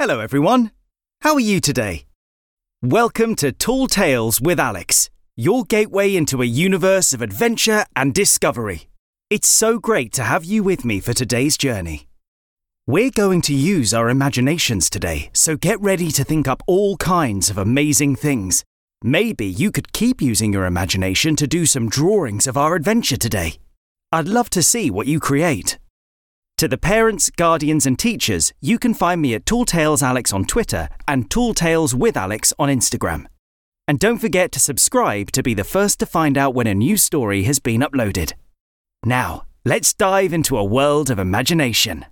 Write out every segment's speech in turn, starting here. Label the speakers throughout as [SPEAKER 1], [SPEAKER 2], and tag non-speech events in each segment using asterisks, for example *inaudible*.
[SPEAKER 1] Hello, everyone. How are you today? Welcome to Tall Tales with Alex, your gateway into a universe of adventure and discovery. It's so great to have you with me for today's journey. We're going to use our imaginations today, so get ready to think up all kinds of amazing things. Maybe you could keep using your imagination to do some drawings of our adventure today. I'd love to see what you create. To the parents, guardians, and teachers, you can find me at Tall Tales Alex on Twitter and Tall Tales with Alex on Instagram. And don't forget to subscribe to be the first to find out when a new story has been uploaded. Now, let's dive into a world of imagination.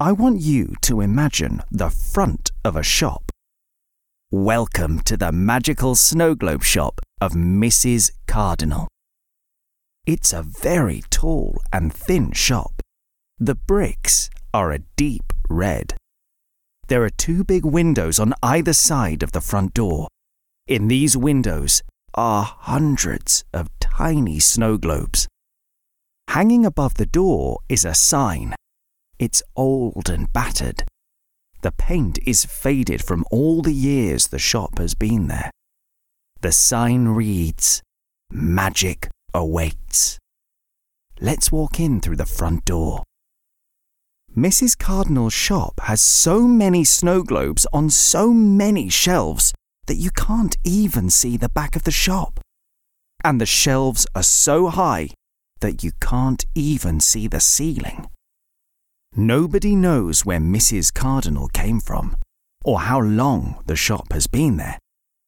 [SPEAKER 1] I want you to imagine the front of a shop. Welcome to the magical snow globe shop of Mrs. Cardinal. It's a very tall and thin shop. The bricks are a deep red. There are two big windows on either side of the front door. In these windows are hundreds of tiny snow globes. Hanging above the door is a sign. It's old and battered. The paint is faded from all the years the shop has been there. The sign reads, Magic awaits. Let's walk in through the front door. Mrs. Cardinal's shop has so many snow globes on so many shelves that you can't even see the back of the shop. And the shelves are so high that you can't even see the ceiling. Nobody knows where Mrs. Cardinal came from or how long the shop has been there,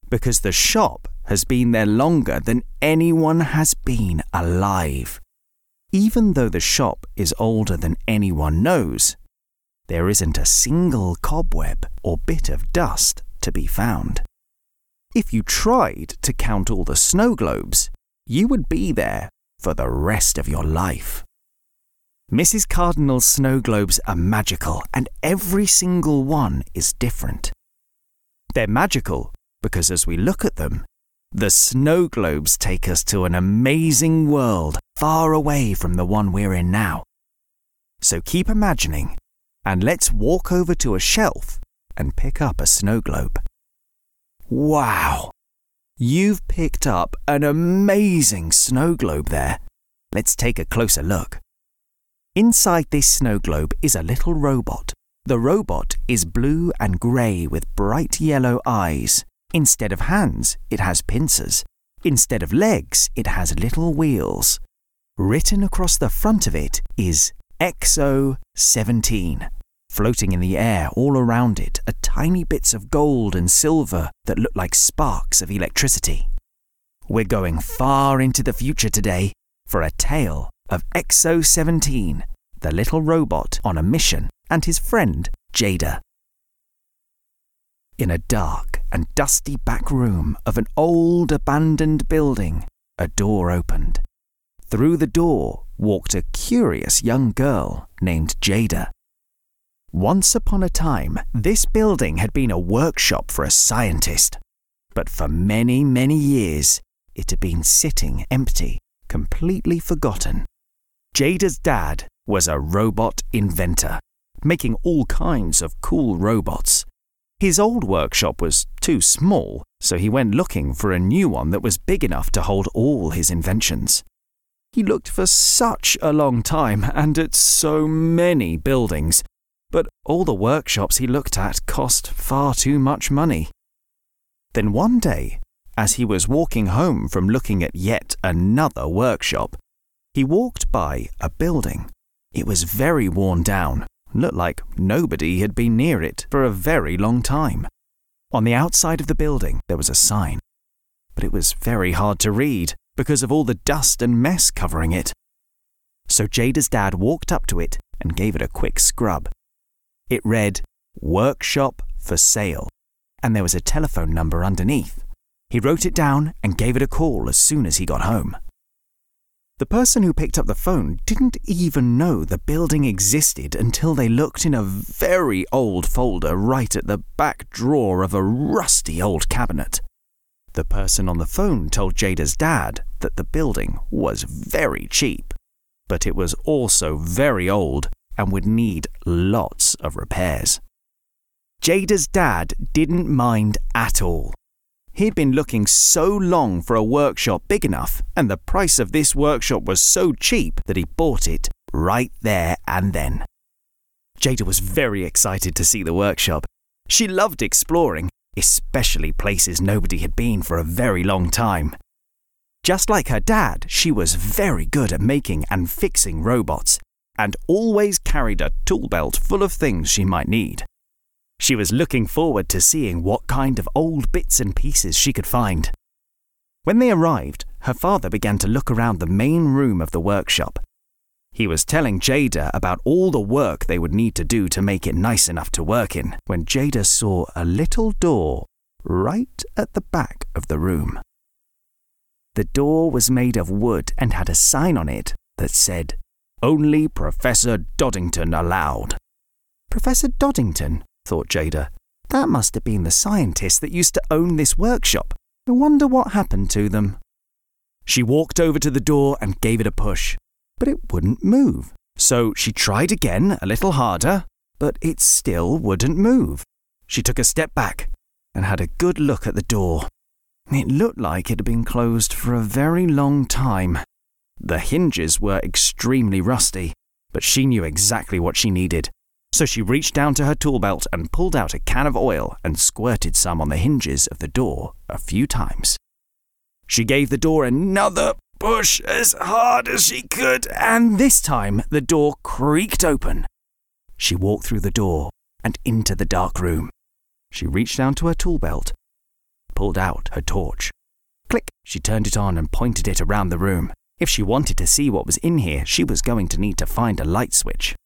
[SPEAKER 1] because the shop has been there longer than anyone has been alive. Even though the shop is older than anyone knows, there isn't a single cobweb or bit of dust to be found. If you tried to count all the snow globes, you would be there for the rest of your life. Mrs. Cardinal's snow globes are magical, and every single one is different. They're magical because as we look at them, the snow globes take us to an amazing world far away from the one we're in now. So keep imagining, and let's walk over to a shelf and pick up a snow globe. Wow! You've picked up an amazing snow globe there. Let's take a closer look. Inside this snow globe is a little robot. The robot is blue and grey with bright yellow eyes. Instead of hands, it has pincers. Instead of legs, it has little wheels. Written across the front of it is Exo 17. Floating in the air all around it are tiny bits of gold and silver that look like sparks of electricity. We're going far into the future today for a tale of Exo 17, the little robot on a mission, and his friend Jada. In a dark and dusty back room of an old abandoned building, a door opened. Through the door walked a curious young girl named Jada. Once upon a time, this building had been a workshop for a scientist, but for many, many years, it had been sitting empty, completely forgotten. Jada's dad was a robot inventor, making all kinds of cool robots. His old workshop was too small, so he went looking for a new one that was big enough to hold all his inventions. He looked for such a long time and at so many buildings, but all the workshops he looked at cost far too much money. Then one day, as he was walking home from looking at yet another workshop, he walked by a building. It was very worn down, looked like nobody had been near it for a very long time. On the outside of the building, there was a sign, but it was very hard to read because of all the dust and mess covering it. So Jada's dad walked up to it and gave it a quick scrub. It read, Workshop for Sale, and there was a telephone number underneath. He wrote it down and gave it a call as soon as he got home. The person who picked up the phone didn't even know the building existed until they looked in a very old folder right at the back drawer of a rusty old cabinet. The person on the phone told Jada's dad that the building was very cheap, but it was also very old and would need lots of repairs. Jada's dad didn't mind at all. He'd been looking so long for a workshop big enough, and the price of this workshop was so cheap that he bought it right there and then. Jada was very excited to see the workshop. She loved exploring, especially places nobody had been for a very long time. Just like her dad, she was very good at making and fixing robots, and always carried a tool belt full of things she might need. She was looking forward to seeing what kind of old bits and pieces she could find. When they arrived, her father began to look around the main room of the workshop. He was telling Jada about all the work they would need to do to make it nice enough to work in when Jada saw a little door right at the back of the room. The door was made of wood and had a sign on it that said, Only Professor Doddington allowed. Professor Doddington? Thought Jada. That must have been the scientists that used to own this workshop. I wonder what happened to them. She walked over to the door and gave it a push, but it wouldn't move. So she tried again, a little harder, but it still wouldn't move. She took a step back and had a good look at the door. It looked like it had been closed for a very long time. The hinges were extremely rusty, but she knew exactly what she needed. So she reached down to her tool belt and pulled out a can of oil and squirted some on the hinges of the door a few times. She gave the door another push as hard as she could, and this time the door creaked open. She walked through the door and into the dark room. She reached down to her tool belt, pulled out her torch. Click! She turned it on and pointed it around the room. If she wanted to see what was in here, she was going to need to find a light switch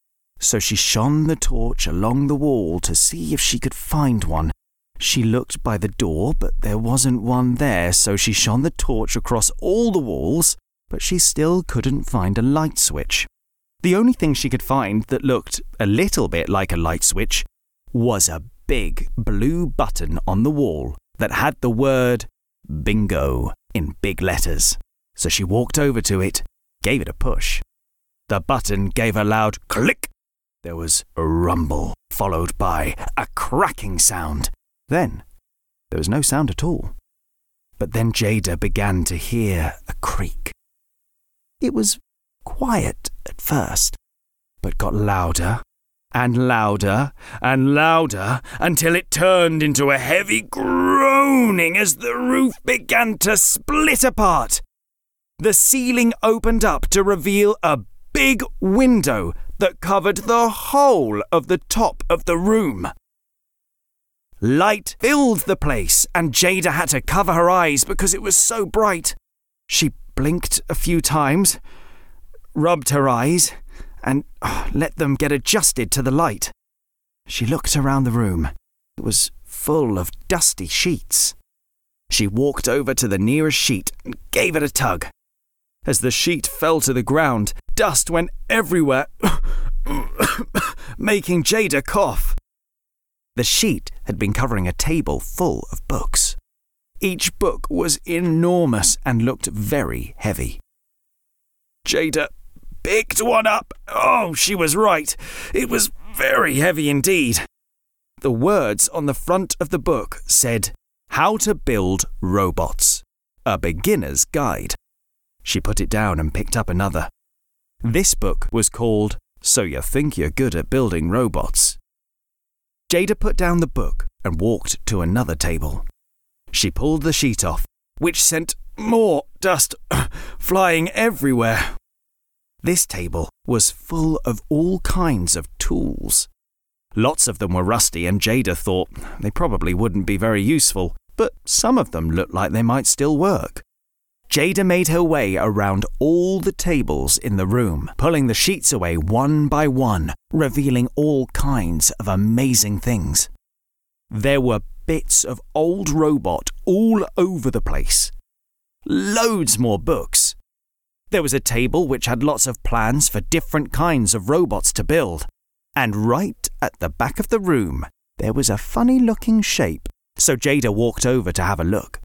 [SPEAKER 1] so she shone the torch along the wall to see if she could find one. She looked by the door, but there wasn't one there, so she shone the torch across all the walls, but she still couldn't find a light switch. The only thing she could find that looked a little bit like a light switch was a big blue button on the wall that had the word bingo in big letters. So she walked over to it, gave it a push. The button gave a loud click there was a rumble, followed by a cracking sound. Then, there was no sound at all. But then Jada began to hear a creak. It was quiet at first, but got louder and louder and louder until it turned into a heavy groaning as the roof began to split apart. The ceiling opened up to reveal a big window that covered the whole of the top of the room. Light filled the place, and Jada had to cover her eyes because it was so bright. She blinked a few times, rubbed her eyes, and oh, let them get adjusted to the light. She looked around the room. It was full of dusty sheets. She walked over to the nearest sheet and gave it a tug. As the sheet fell to the ground, dust went everywhere, *coughs* making Jada cough. The sheet had been covering a table full of books. Each book was enormous and looked very heavy. Jada picked one up. Oh, she was right. It was very heavy indeed. The words on the front of the book said, How to Build Robots, a Beginner's Guide. She put it down and picked up another. This book was called So You Think You're Good at Building Robots. Jada put down the book and walked to another table. She pulled the sheet off, which sent more dust *clears throat* flying everywhere. This table was full of all kinds of tools. Lots of them were rusty, and Jada thought they probably wouldn't be very useful, but some of them looked like they might still work. Jada made her way around all the tables in the room, pulling the sheets away one by one, revealing all kinds of amazing things. There were bits of old robot all over the place. Loads more books. There was a table which had lots of plans for different kinds of robots to build. And right at the back of the room, there was a funny looking shape, so Jada walked over to have a look.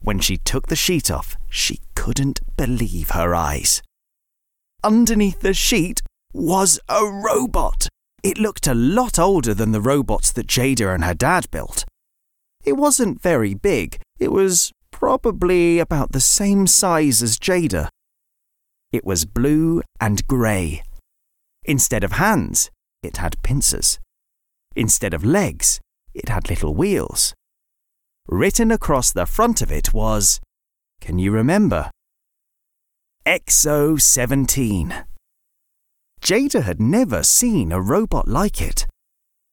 [SPEAKER 1] When she took the sheet off, she couldn't believe her eyes. Underneath the sheet was a robot. It looked a lot older than the robots that Jada and her dad built. It wasn't very big, it was probably about the same size as Jada. It was blue and grey. Instead of hands, it had pincers. Instead of legs, it had little wheels. Written across the front of it was, can you remember? Exo 17. Jada had never seen a robot like it.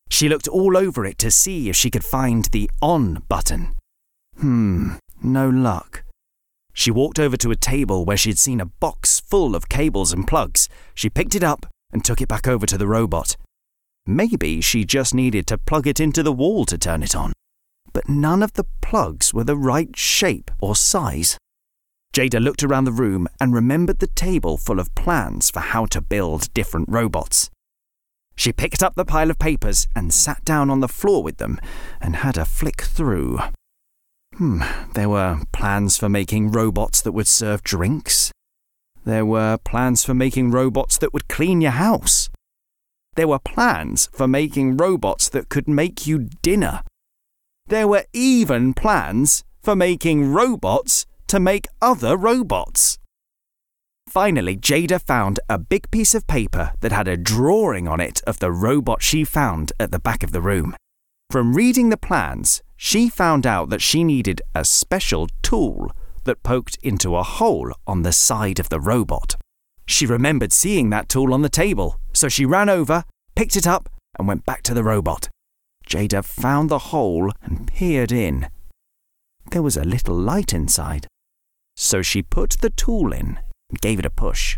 [SPEAKER 1] She looked all over it to see if she could find the on button. Hmm, no luck. She walked over to a table where she'd seen a box full of cables and plugs. She picked it up and took it back over to the robot. Maybe she just needed to plug it into the wall to turn it on. But none of the plugs were the right shape or size. Jada looked around the room and remembered the table full of plans for how to build different robots. She picked up the pile of papers and sat down on the floor with them and had a flick through. Hmm, there were plans for making robots that would serve drinks. There were plans for making robots that would clean your house. There were plans for making robots that could make you dinner. There were even plans for making robots to make other robots. Finally, Jada found a big piece of paper that had a drawing on it of the robot she found at the back of the room. From reading the plans, she found out that she needed a special tool that poked into a hole on the side of the robot. She remembered seeing that tool on the table, so she ran over, picked it up, and went back to the robot. Jada found the hole and peered in. There was a little light inside. So she put the tool in and gave it a push.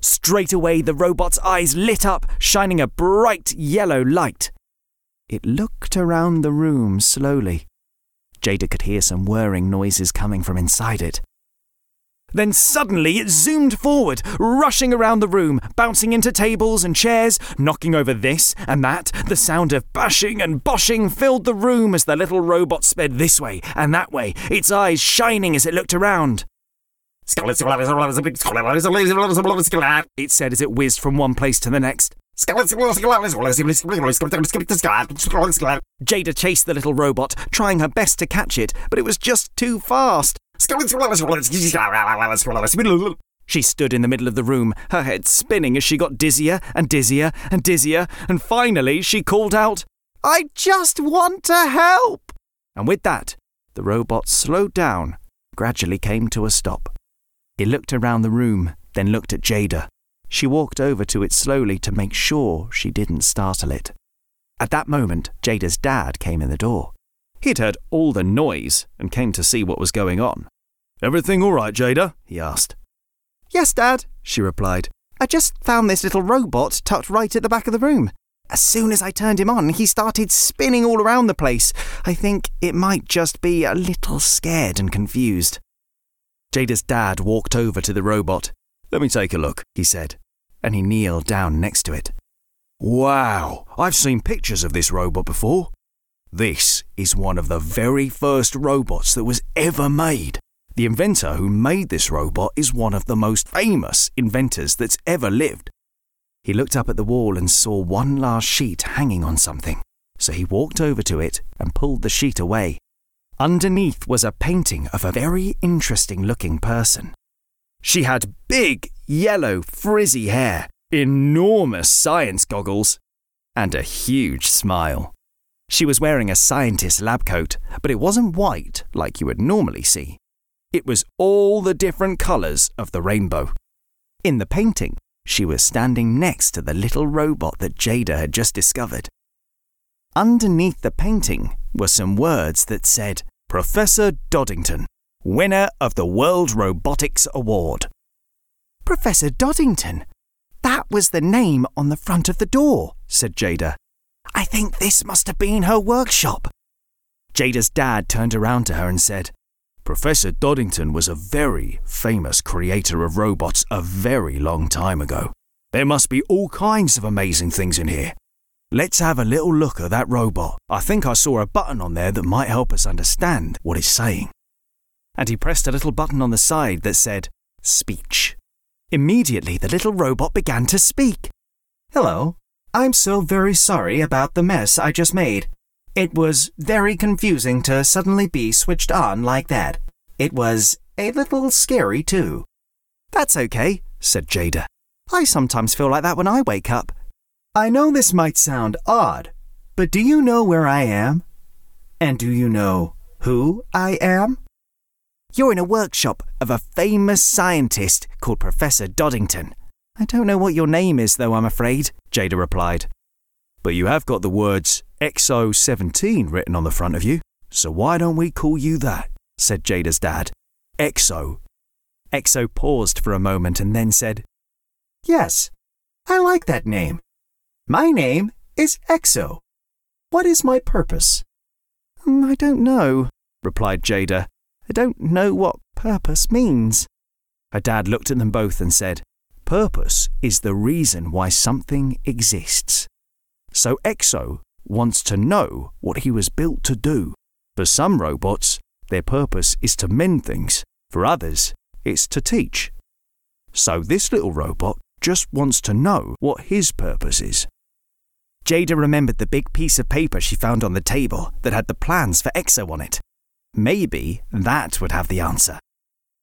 [SPEAKER 1] Straight away, the robot's eyes lit up, shining a bright yellow light. It looked around the room slowly. Jada could hear some whirring noises coming from inside it. Then suddenly it zoomed forward, rushing around the room, bouncing into tables and chairs, knocking over this and that. The sound of bashing and boshing filled the room as the little robot sped this way and that way, its eyes shining as it looked around. It said as it whizzed from one place to the next. Jada chased the little robot, trying her best to catch it, but it was just too fast. She stood in the middle of the room, her head spinning as she got dizzier and dizzier and dizzier, and finally she called out, I just want to help! And with that, the robot slowed down, gradually came to a stop. It looked around the room, then looked at Jada. She walked over to it slowly to make sure she didn't startle it. At that moment, Jada's dad came in the door. He'd heard all the noise and came to see what was going on. Everything all right, Jada? he asked. Yes, Dad, she replied. I just found this little robot tucked right at the back of the room. As soon as I turned him on, he started spinning all around the place. I think it might just be a little scared and confused. Jada's dad walked over to the robot. Let me take a look, he said, and he kneeled down next to it. Wow, I've seen pictures of this robot before. This is one of the very first robots that was ever made. The inventor who made this robot is one of the most famous inventors that's ever lived. He looked up at the wall and saw one last sheet hanging on something, so he walked over to it and pulled the sheet away. Underneath was a painting of a very interesting looking person. She had big, yellow, frizzy hair, enormous science goggles, and a huge smile. She was wearing a scientist's lab coat, but it wasn't white like you would normally see. It was all the different colours of the rainbow. In the painting, she was standing next to the little robot that Jada had just discovered. Underneath the painting were some words that said, Professor Doddington, winner of the World Robotics Award. Professor Doddington? That was the name on the front of the door, said Jada. I think this must have been her workshop. Jada's dad turned around to her and said, Professor Doddington was a very famous creator of robots a very long time ago. There must be all kinds of amazing things in here. Let's have a little look at that robot. I think I saw a button on there that might help us understand what it's saying. And he pressed a little button on the side that said, Speech. Immediately, the little robot began to speak. Hello. I'm so very sorry about the mess I just made. It was very confusing to suddenly be switched on like that. It was a little scary, too. That's okay, said Jada. I sometimes feel like that when I wake up. I know this might sound odd, but do you know where I am? And do you know who I am? You're in a workshop of a famous scientist called Professor Doddington. I don't know what your name is, though, I'm afraid, Jada replied. But you have got the words Exo17 written on the front of you, so why don't we call you that? said Jada's dad. Exo. Exo paused for a moment and then said, Yes, I like that name. My name is Exo. What is my purpose? Mm, I don't know, replied Jada. I don't know what purpose means. Her dad looked at them both and said, Purpose is the reason why something exists. So Exo wants to know what he was built to do. For some robots, their purpose is to mend things. For others, it's to teach. So this little robot just wants to know what his purpose is. Jada remembered the big piece of paper she found on the table that had the plans for EXO on it. Maybe that would have the answer.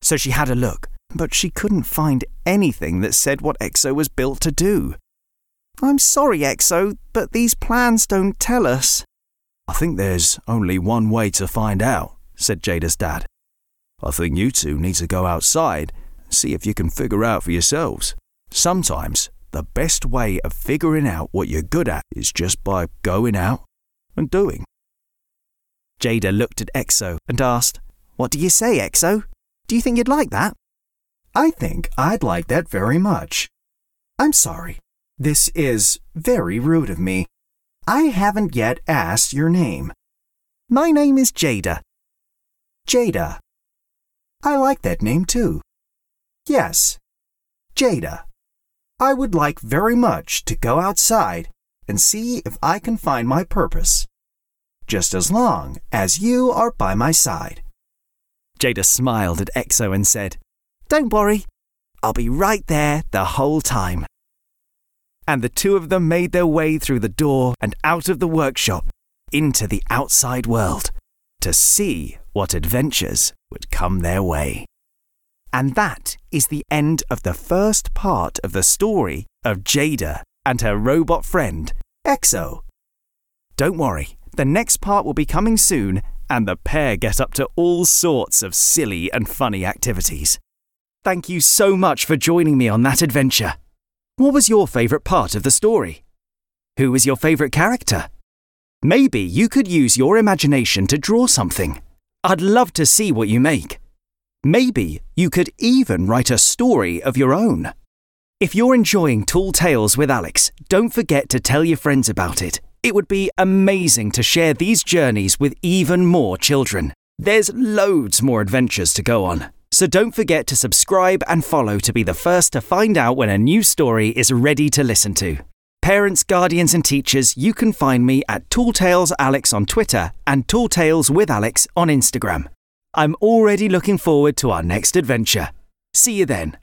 [SPEAKER 1] So she had a look, but she couldn't find anything that said what EXO was built to do. I'm sorry, EXO, but these plans don't tell us. I think there's only one way to find out, said Jada's dad. I think you two need to go outside and see if you can figure out for yourselves. Sometimes the best way of figuring out what you're good at is just by going out and doing. Jada looked at Exo and asked, What do you say, Exo? Do you think you'd like that? I think I'd like that very much. I'm sorry. This is very rude of me. I haven't yet asked your name. My name is Jada. Jada. I like that name too. Yes, Jada. I would like very much to go outside and see if I can find my purpose just as long as you are by my side. Jada smiled at Exo and said, Don't worry, I'll be right there the whole time. And the two of them made their way through the door and out of the workshop into the outside world to see what adventures would come their way. And that is the end of the first part of the story of Jada and her robot friend, Exo. Don't worry, the next part will be coming soon, and the pair get up to all sorts of silly and funny activities. Thank you so much for joining me on that adventure. What was your favourite part of the story? Who was your favourite character? Maybe you could use your imagination to draw something. I'd love to see what you make. Maybe you could even write a story of your own. If you're enjoying Tall Tales with Alex, don't forget to tell your friends about it. It would be amazing to share these journeys with even more children. There's loads more adventures to go on. So don't forget to subscribe and follow to be the first to find out when a new story is ready to listen to. Parents, guardians, and teachers, you can find me at Tall Tales Alex on Twitter and Tall Tales with Alex on Instagram. I'm already looking forward to our next adventure. See you then.